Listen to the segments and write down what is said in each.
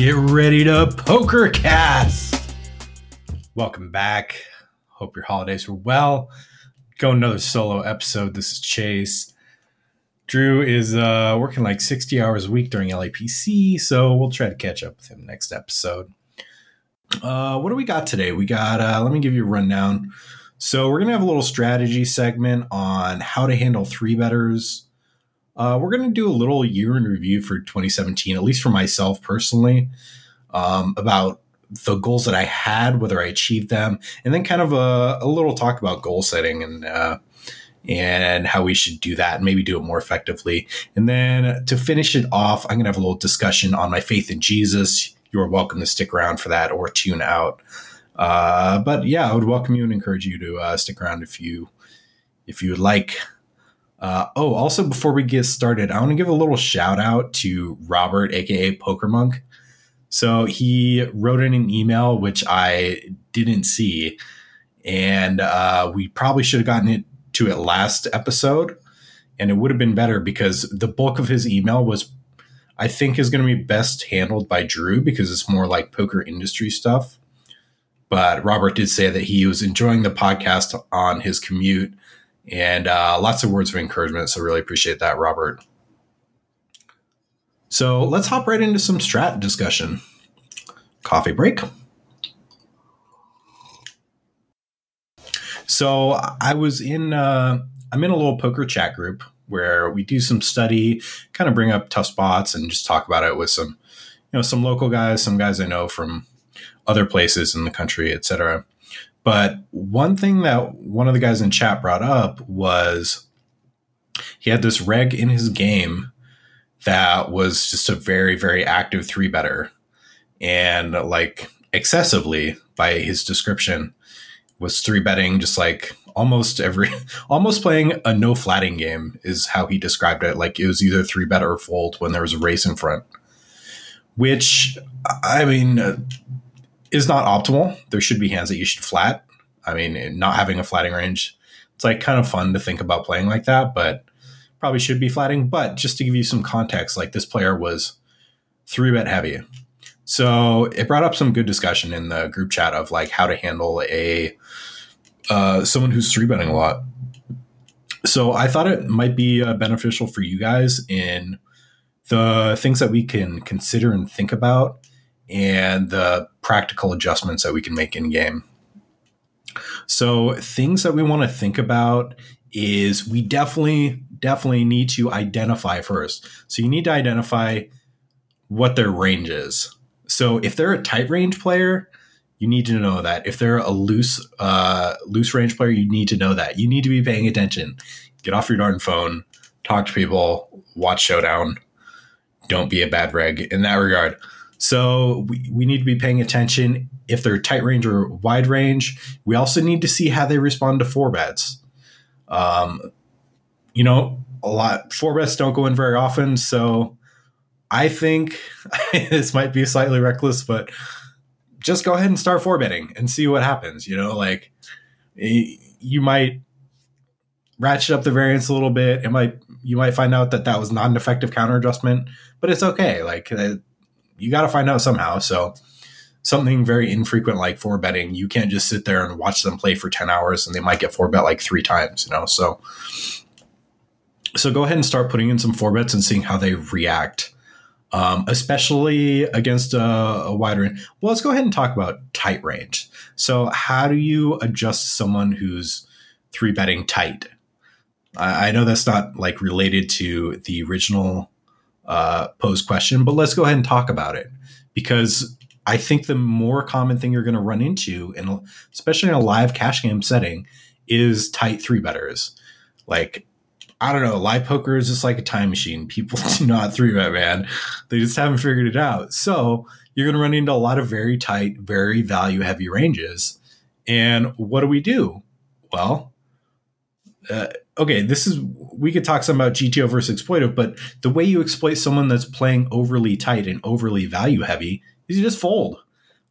Get ready to poker cast. Welcome back. Hope your holidays were well. Go another solo episode. This is Chase. Drew is uh, working like 60 hours a week during LAPC, so we'll try to catch up with him next episode. Uh, what do we got today? We got, uh, let me give you a rundown. So, we're going to have a little strategy segment on how to handle three betters uh, we're going to do a little year in review for 2017, at least for myself personally, um, about the goals that I had, whether I achieved them, and then kind of a, a little talk about goal setting and uh, and how we should do that and maybe do it more effectively. And then to finish it off, I'm going to have a little discussion on my faith in Jesus. You are welcome to stick around for that or tune out. Uh, but yeah, I would welcome you and encourage you to uh, stick around if you if you would like. Uh, oh, also before we get started, I want to give a little shout out to Robert, aka Poker Monk. So he wrote in an email which I didn't see, and uh, we probably should have gotten it to it last episode, and it would have been better because the bulk of his email was, I think, is going to be best handled by Drew because it's more like poker industry stuff. But Robert did say that he was enjoying the podcast on his commute and uh, lots of words of encouragement. So, really appreciate that, Robert. So, let's hop right into some strat discussion. Coffee break. So, I was in, uh, I'm in a little poker chat group where we do some study, kind of bring up tough spots and just talk about it with some, you know, some local guys, some guys I know from other places in the country, etc. But one thing that one of the guys in chat brought up was he had this reg in his game that was just a very, very active three better and like excessively by his description was three betting just like almost every almost playing a no flatting game is how he described it. Like it was either three bet or fold when there was a race in front which i mean is not optimal. There should be hands that you should flat. I mean, not having a flatting range, it's like kind of fun to think about playing like that, but probably should be flatting. But just to give you some context, like this player was three bet heavy. So it brought up some good discussion in the group chat of like how to handle a uh, someone who's three betting a lot. So I thought it might be uh, beneficial for you guys in the things that we can consider and think about and the practical adjustments that we can make in game. So, things that we want to think about is we definitely, definitely need to identify first. So, you need to identify what their range is. So, if they're a tight range player, you need to know that. If they're a loose, uh, loose range player, you need to know that. You need to be paying attention. Get off your darn phone, talk to people, watch Showdown. Don't be a bad reg in that regard. So we, we need to be paying attention if they're tight range or wide range. We also need to see how they respond to four bets. Um, you know, a lot four bets don't go in very often, so I think this might be slightly reckless, but just go ahead and start four betting and see what happens. You know, like you might ratchet up the variance a little bit. It might you might find out that that was not an effective counter adjustment, but it's okay. Like you got to find out somehow. So something very infrequent like four betting, you can't just sit there and watch them play for 10 hours and they might get four bet like three times, you know? So, so go ahead and start putting in some four bets and seeing how they react. Um, especially against a, a wider range. Well, let's go ahead and talk about tight range. So, how do you adjust someone who's three betting tight? I, I know that's not like related to the original uh, posed question, but let's go ahead and talk about it because I think the more common thing you're going to run into, and especially in a live cash game setting, is tight three betters. Like, I don't know, live poker is just like a time machine. People do not three bet, man. They just haven't figured it out. So you're going to run into a lot of very tight, very value heavy ranges. And what do we do? Well, uh, okay, this is we could talk some about GTO versus exploitive, but the way you exploit someone that's playing overly tight and overly value heavy is you just fold.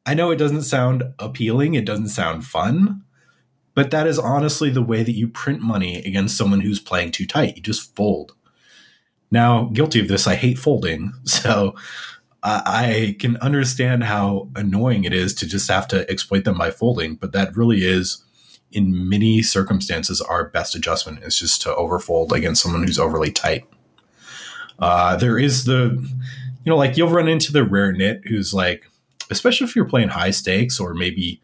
I know it doesn't sound appealing, it doesn't sound fun, but that is honestly the way that you print money against someone who's playing too tight. You just fold. Now, guilty of this, I hate folding, so I can understand how annoying it is to just have to exploit them by folding, but that really is, in many circumstances, our best adjustment is just to overfold against someone who's overly tight. Uh, there is the, you know, like you'll run into the rare nit who's like, especially if you're playing high stakes or maybe,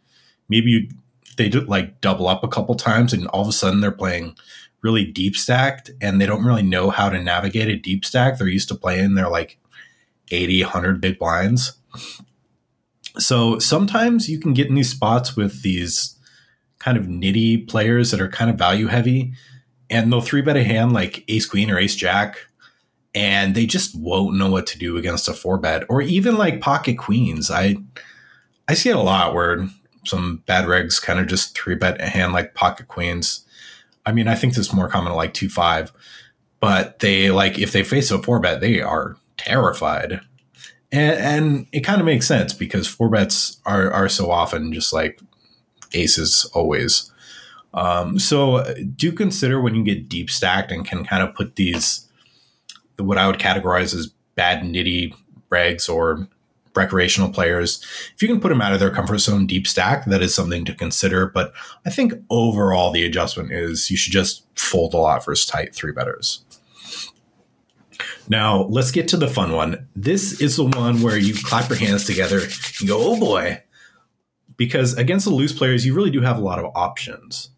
maybe they do like double up a couple times and all of a sudden they're playing really deep stacked and they don't really know how to navigate a deep stack. They're used to playing their like 80, 100 big blinds. So sometimes you can get in these spots with these kind of nitty players that are kind of value heavy and they'll three bet a hand like ace queen or ace jack and they just won't know what to do against a four bet or even like pocket queens. I I see it a lot where some bad regs kind of just three bet a hand like pocket queens. I mean, I think this is more common like two five, but they like if they face a four bet, they are terrified. And, and it kind of makes sense because four bets are, are so often just like aces always. Um, so do consider when you get deep stacked and can kind of put these, what I would categorize as bad nitty regs or recreational players, if you can put them out of their comfort zone deep stack, that is something to consider. But I think overall, the adjustment is you should just fold a lot versus tight three betters. Now, let's get to the fun one. This is the one where you clap your hands together and go, oh boy. Because against the loose players, you really do have a lot of options.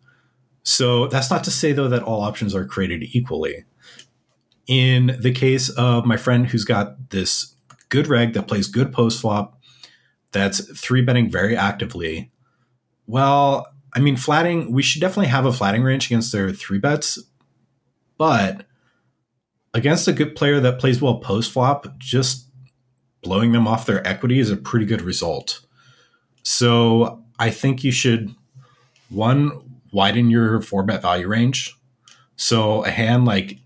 So that's not to say, though, that all options are created equally. In the case of my friend who's got this good reg that plays good post flop, that's three betting very actively, well, I mean, flatting, we should definitely have a flatting range against their three bets, but against a good player that plays well post flop, just blowing them off their equity is a pretty good result. So I think you should one widen your four bet value range. So a hand like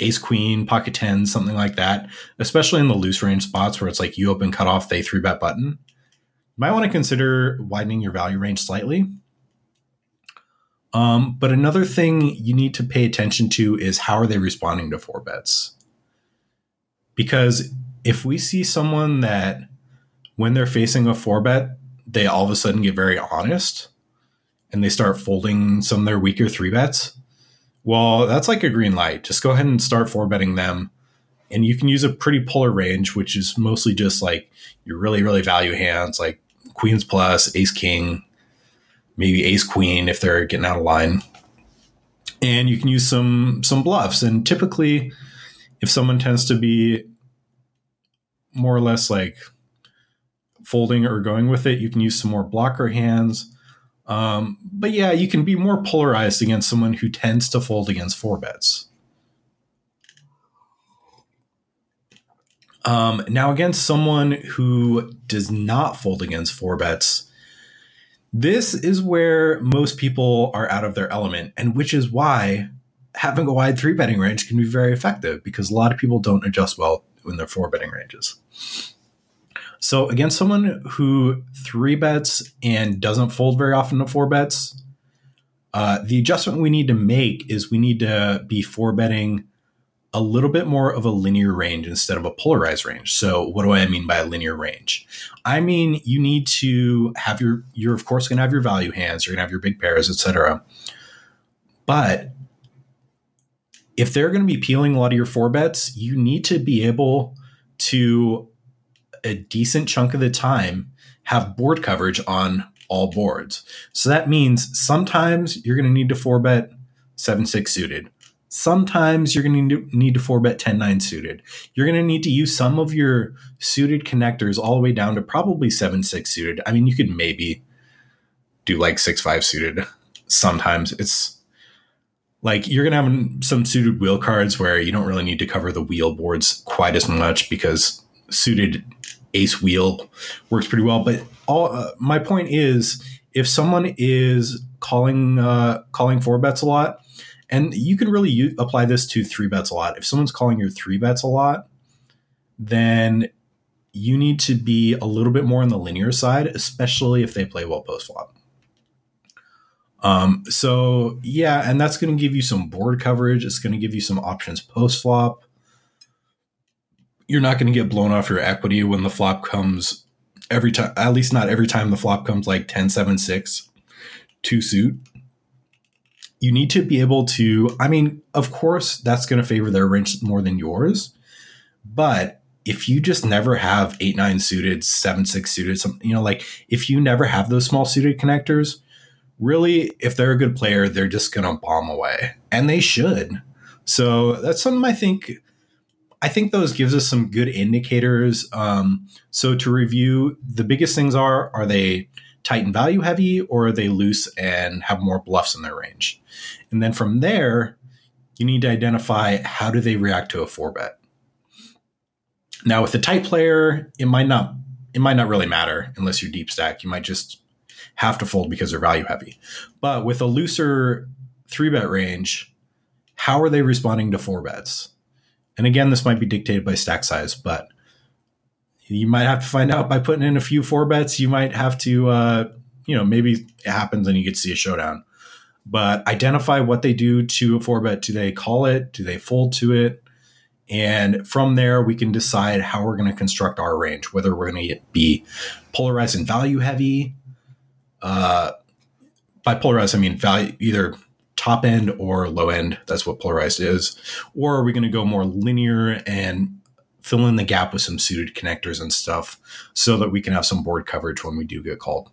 ace queen, pocket 10, something like that, especially in the loose range spots where it's like you open cut off, they three bet button, you might want to consider widening your value range slightly. Um, but another thing you need to pay attention to is how are they responding to four bets? Because if we see someone that when they're facing a four bet, they all of a sudden get very honest and they start folding some of their weaker three bets, well, that's like a green light. Just go ahead and start four betting them. And you can use a pretty polar range, which is mostly just like your really, really value hands like queens plus, ace king, maybe ace queen if they're getting out of line. And you can use some some bluffs. And typically, if someone tends to be more or less like folding or going with it, you can use some more blocker hands. Um, but yeah, you can be more polarized against someone who tends to fold against four bets. Um, now, against someone who does not fold against four bets, this is where most people are out of their element, and which is why having a wide three betting range can be very effective because a lot of people don't adjust well in their four betting ranges. So, against someone who three bets and doesn't fold very often to four bets, uh, the adjustment we need to make is we need to be four betting a little bit more of a linear range instead of a polarized range. So what do I mean by a linear range? I mean you need to have your you're of course going to have your value hands, you're going to have your big pairs, etc. But if they're going to be peeling a lot of your four bets, you need to be able to a decent chunk of the time have board coverage on all boards. So that means sometimes you're going to need to four bet 7 6 suited. Sometimes you're going to need to four bet 10 9 suited. You're going to need to use some of your suited connectors all the way down to probably 7 6 suited. I mean, you could maybe do like 6 5 suited. Sometimes it's like you're going to have some suited wheel cards where you don't really need to cover the wheel boards quite as much because suited ace wheel works pretty well. But all uh, my point is, if someone is calling uh, calling four bets a lot, and you can really u- apply this to three bets a lot. If someone's calling your three bets a lot, then you need to be a little bit more on the linear side, especially if they play well post flop. Um, so yeah, and that's going to give you some board coverage. It's going to give you some options post flop. You're not going to get blown off your equity when the flop comes every time, at least not every time the flop comes like 10, 7, 6 to suit. You need to be able to, I mean, of course, that's going to favor their range more than yours. But if you just never have 8, 9 suited, 7, 6 suited, some, you know, like if you never have those small suited connectors, really, if they're a good player, they're just going to bomb away. And they should. So that's something I think I think those gives us some good indicators. Um, so to review, the biggest things are: are they tight and value heavy, or are they loose and have more bluffs in their range? And then from there, you need to identify how do they react to a four bet. Now, with a tight player, it might not it might not really matter unless you're deep stack. You might just have to fold because they're value heavy. But with a looser three bet range, how are they responding to four bets? And again, this might be dictated by stack size, but you might have to find out by putting in a few four bets. You might have to, uh, you know, maybe it happens and you get to see a showdown. But identify what they do to a four bet. Do they call it? Do they fold to it? And from there, we can decide how we're going to construct our range, whether we're going to be polarized and value heavy. Uh, by polarized, I mean value, either top end or low end. That's what polarized is. Or are we going to go more linear and fill in the gap with some suited connectors and stuff so that we can have some board coverage when we do get called?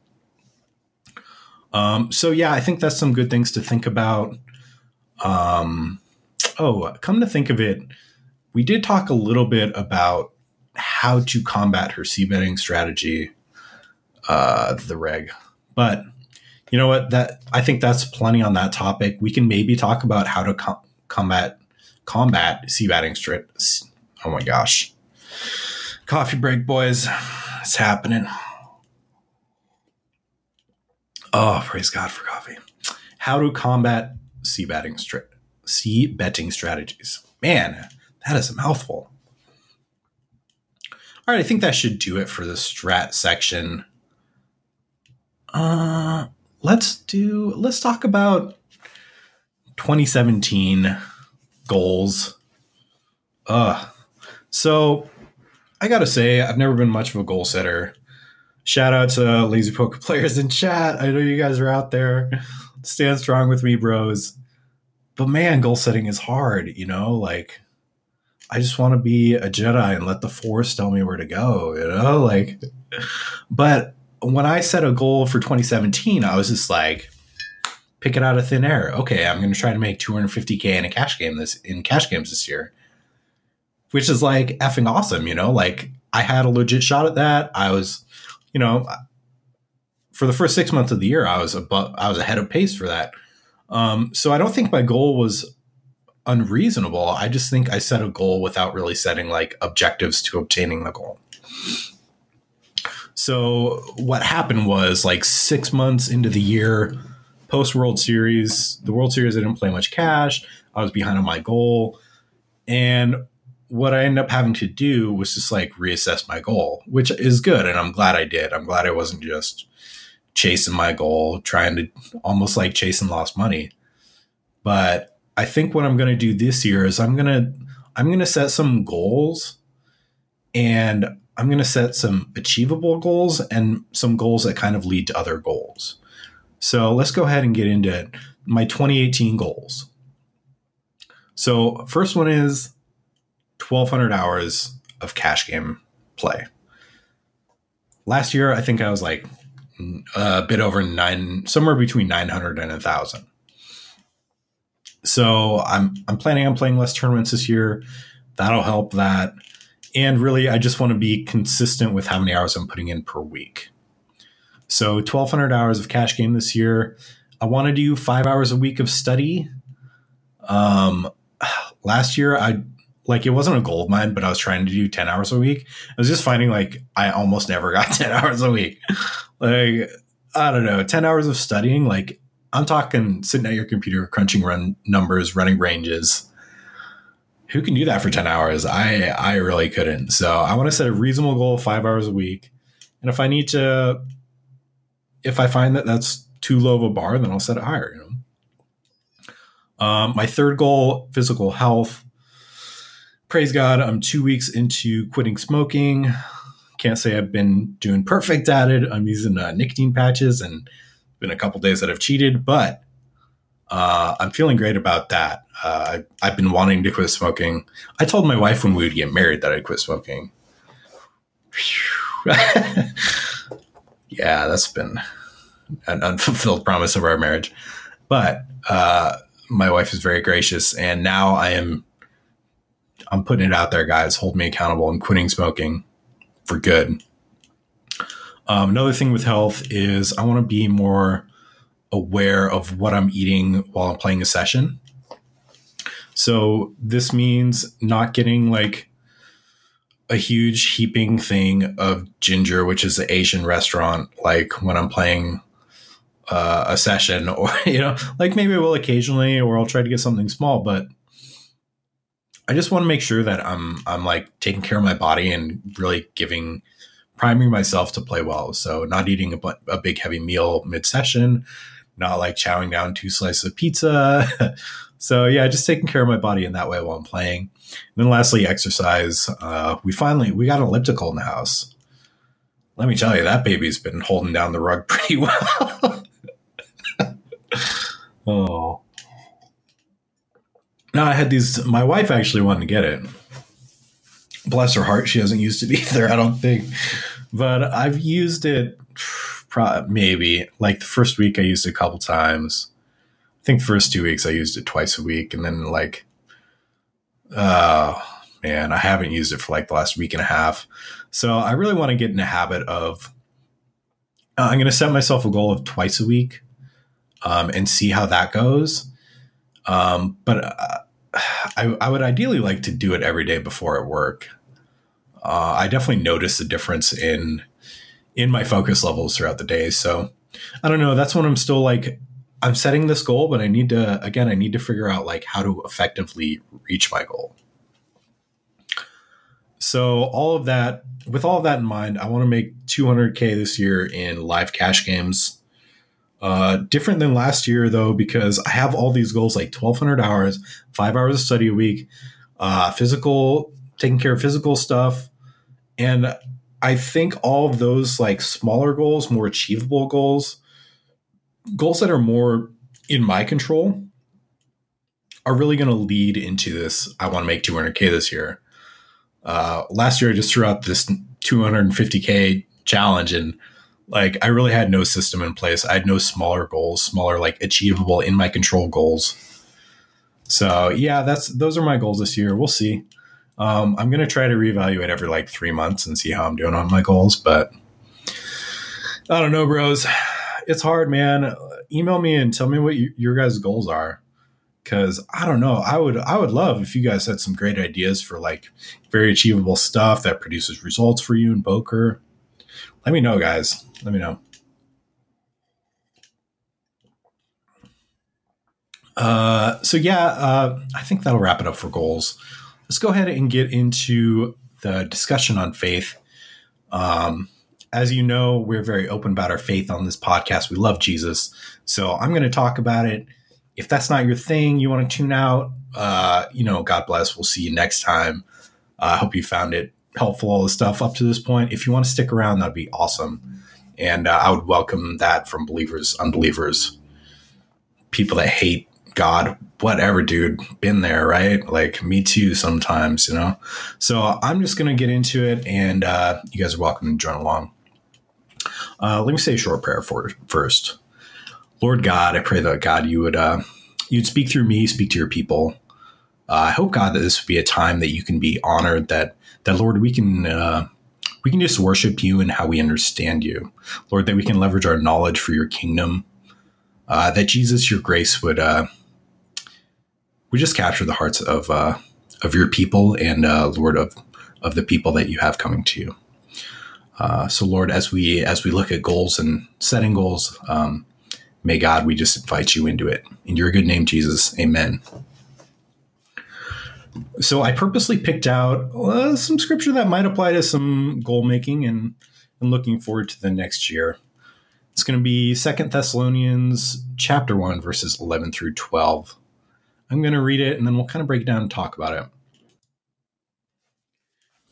Um, so yeah, I think that's some good things to think about. Um, oh, come to think of it, we did talk a little bit about how to combat her c betting strategy, uh, the reg, but you know what? That I think that's plenty on that topic. We can maybe talk about how to com- combat combat c betting straight. Oh my gosh, coffee break, boys! It's happening. Oh, praise God for coffee. How to combat c betting strat c betting strategies. Man, that is a mouthful. All right, I think that should do it for the strat section. Uh, let's do let's talk about 2017 goals. Uh so I gotta say, I've never been much of a goal setter. Shout out to lazy poker players in chat. I know you guys are out there. Stand strong with me, bros. But man, goal setting is hard, you know, like I just want to be a Jedi and let the force tell me where to go, you know? Like but when I set a goal for 2017, I was just like, pick it out of thin air. Okay, I'm going to try to make 250k in a cash game this in cash games this year, which is like effing awesome. You know, like I had a legit shot at that. I was, you know, for the first six months of the year, I was above, I was ahead of pace for that. Um, so I don't think my goal was unreasonable. I just think I set a goal without really setting like objectives to obtaining the goal. So what happened was like six months into the year, post World Series, the World Series I didn't play much cash. I was behind on my goal, and what I ended up having to do was just like reassess my goal, which is good, and I'm glad I did. I'm glad I wasn't just chasing my goal, trying to almost like chasing lost money. But I think what I'm going to do this year is I'm going to I'm going to set some goals and I'm going to set some achievable goals and some goals that kind of lead to other goals. So let's go ahead and get into my 2018 goals. So, first one is 1,200 hours of cash game play. Last year, I think I was like a bit over nine, somewhere between 900 and 1,000. So, I'm, I'm planning on playing less tournaments this year. That'll help that. And really, I just want to be consistent with how many hours I'm putting in per week. So 1,200 hours of cash game this year. I want to do five hours a week of study. Um, last year, I like it wasn't a goal of mine, but I was trying to do 10 hours a week. I was just finding like I almost never got 10 hours a week. like, I don't know, 10 hours of studying. Like, I'm talking sitting at your computer, crunching run numbers, running ranges, who can do that for 10 hours? I I really couldn't. So I want to set a reasonable goal of five hours a week. And if I need to, if I find that that's too low of a bar, then I'll set it higher. You know? Um, my third goal, physical health. praise God, I'm two weeks into quitting smoking. Can't say I've been doing perfect at it. I'm using uh, nicotine patches and been a couple days that I've cheated, but uh, I'm feeling great about that. Uh, I've been wanting to quit smoking. I told my wife when we would get married that I'd quit smoking. yeah, that's been an unfulfilled promise of our marriage. But uh, my wife is very gracious, and now I am. I'm putting it out there, guys. Hold me accountable. I'm quitting smoking for good. Um, another thing with health is I want to be more aware of what I'm eating while I'm playing a session. So this means not getting like a huge heaping thing of ginger, which is the Asian restaurant, like when I'm playing uh, a session, or you know, like maybe I will occasionally, or I'll try to get something small, but I just want to make sure that I'm I'm like taking care of my body and really giving priming myself to play well. So not eating a, a big heavy meal mid session, not like chowing down two slices of pizza. so yeah, just taking care of my body in that way while I'm playing. And then lastly, exercise. Uh, we finally we got an elliptical in the house. Let me tell you, that baby's been holding down the rug pretty well. oh. Now I had these. My wife actually wanted to get it. Bless her heart, she hasn't used it either. I don't think, but I've used it maybe like the first week I used it a couple times. I think first two weeks I used it twice a week, and then like, oh man, I haven't used it for like the last week and a half. So I really want to get in the habit of. Uh, I'm going to set myself a goal of twice a week, um, and see how that goes. Um, but uh, I, I would ideally like to do it every day before at work. Uh, I definitely notice the difference in in my focus levels throughout the day. So I don't know. That's when I'm still like, I'm setting this goal, but I need to, again, I need to figure out like how to effectively reach my goal. So all of that, with all of that in mind, I want to make 200k this year in live cash games. Uh, different than last year though, because I have all these goals like 1200 hours, five hours of study a week, uh, physical, taking care of physical stuff, and I think all of those like smaller goals, more achievable goals, goals that are more in my control are really going to lead into this. I want to make 200K this year. Uh, last year, I just threw out this 250K challenge and like I really had no system in place. I had no smaller goals, smaller, like achievable in my control goals. So yeah, that's those are my goals this year. We'll see. Um, I'm going to try to reevaluate every like three months and see how I'm doing on my goals. But I don't know, bros. It's hard, man. Email me and tell me what you, your guys' goals are. Cause I don't know. I would I would love if you guys had some great ideas for like very achievable stuff that produces results for you in poker. Let me know, guys. Let me know. Uh, so yeah, uh, I think that'll wrap it up for goals let's go ahead and get into the discussion on faith. Um, as you know, we're very open about our faith on this podcast. We love Jesus. So I'm going to talk about it. If that's not your thing, you want to tune out, uh, you know, God bless. We'll see you next time. I uh, hope you found it helpful, all the stuff up to this point. If you want to stick around, that'd be awesome. And uh, I would welcome that from believers, unbelievers, people that hate God, whatever, dude, been there, right? Like me too sometimes, you know? So I'm just going to get into it and uh, you guys are welcome to join along. Uh, let me say a short prayer for first. Lord God, I pray that God, you would, uh, you'd speak through me, speak to your people. Uh, I hope God that this would be a time that you can be honored that, that Lord, we can, uh, we can just worship you and how we understand you. Lord, that we can leverage our knowledge for your kingdom. Uh, that Jesus, your grace would, uh, we just capture the hearts of uh, of your people and uh, Lord of of the people that you have coming to you. Uh, so Lord, as we as we look at goals and setting goals, um, may God we just invite you into it. In your good name, Jesus, Amen. So I purposely picked out uh, some scripture that might apply to some goal making and and looking forward to the next year. It's going to be Second Thessalonians chapter 1 verses 11 through 12. I'm going to read it and then we'll kind of break it down and talk about it.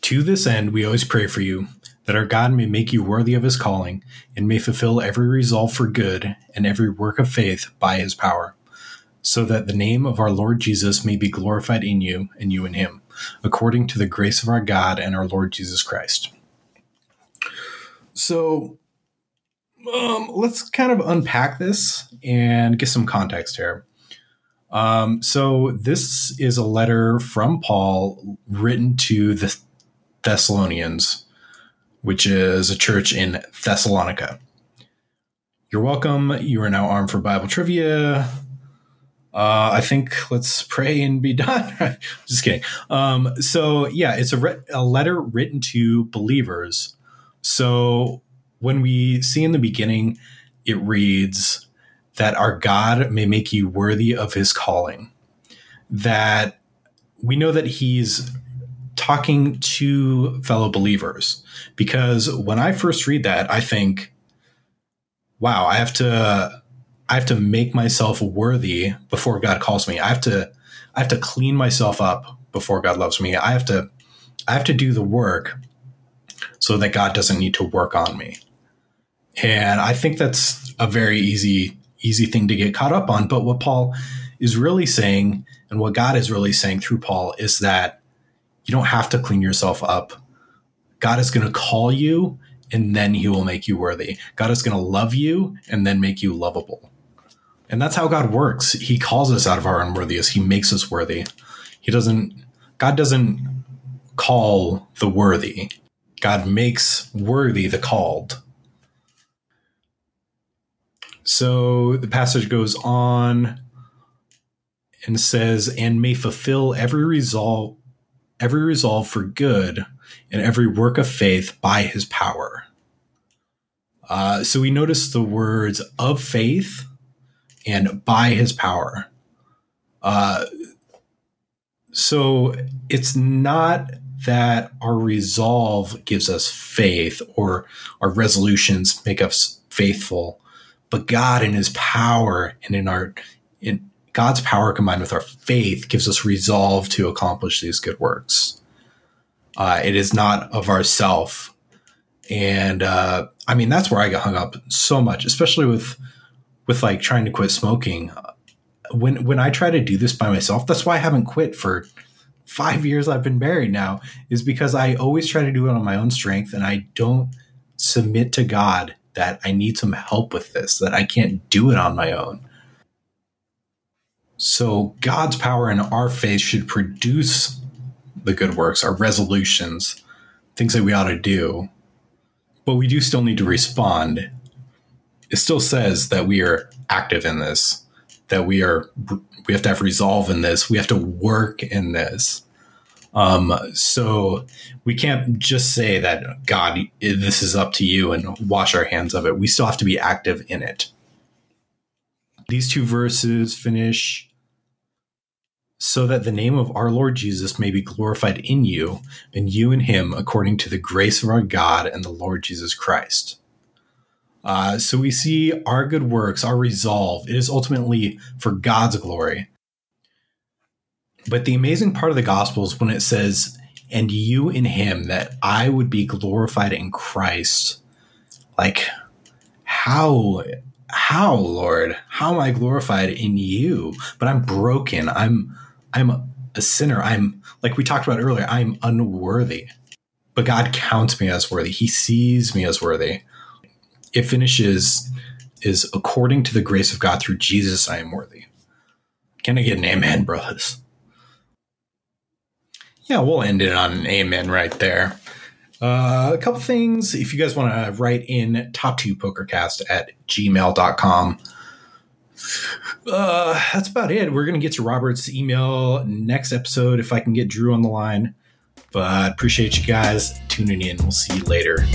To this end, we always pray for you, that our God may make you worthy of his calling, and may fulfill every resolve for good and every work of faith by his power, so that the name of our Lord Jesus may be glorified in you and you in him, according to the grace of our God and our Lord Jesus Christ. So, um, let's kind of unpack this and get some context here. Um, so, this is a letter from Paul written to the Thessalonians, which is a church in Thessalonica. You're welcome. You are now armed for Bible trivia. Uh, I think let's pray and be done. Just kidding. Um, so, yeah, it's a, re- a letter written to believers. So, when we see in the beginning, it reads that our God may make you worthy of his calling. That we know that he's talking to fellow believers because when I first read that, I think, wow, I have to I have to make myself worthy before God calls me. I have to I have to clean myself up before God loves me. I have to I have to do the work so that God doesn't need to work on me. And I think that's a very easy easy thing to get caught up on, but what Paul is really saying and what God is really saying through Paul is that you don't have to clean yourself up. God is going to call you and then he will make you worthy. God is going to love you and then make you lovable. And that's how God works. He calls us out of our unworthiness. He makes us worthy. He doesn't God doesn't call the worthy. God makes worthy the called. So the passage goes on and says, and may fulfill every resolve, every resolve for good and every work of faith by his power. Uh, so we notice the words of faith and by his power. Uh, so it's not that our resolve gives us faith or our resolutions make us faithful but God in his power and in our God's power combined with our faith gives us resolve to accomplish these good works. Uh, it is not of ourself. And uh, I mean that's where I got hung up so much, especially with with like trying to quit smoking. When when I try to do this by myself, that's why I haven't quit for five years I've been married now, is because I always try to do it on my own strength and I don't submit to God that I need some help with this, that I can't do it on my own. So God's power and our faith should produce the good works, our resolutions, things that we ought to do. But we do still need to respond. It still says that we are active in this, that we are we have to have resolve in this, we have to work in this. Um, so we can't just say that God, this is up to you and wash our hands of it. We still have to be active in it. These two verses finish so that the name of our Lord Jesus may be glorified in you and you in him according to the grace of our God and the Lord Jesus Christ. Uh, so we see our good works, our resolve, it is ultimately for God's glory. But the amazing part of the gospel is when it says, and you in him, that I would be glorified in Christ. Like, how, how, Lord, how am I glorified in you? But I'm broken. I'm, I'm a sinner. I'm, like we talked about earlier, I'm unworthy. But God counts me as worthy. He sees me as worthy. It finishes is according to the grace of God through Jesus, I am worthy. Can I get an amen, brothers? yeah, we'll end it on an amen right there. Uh, a couple things. If you guys want to write in top two pokercast at gmail.com. Uh, that's about it. We're going to get to Robert's email next episode if I can get Drew on the line. But appreciate you guys tuning in. We'll see you later.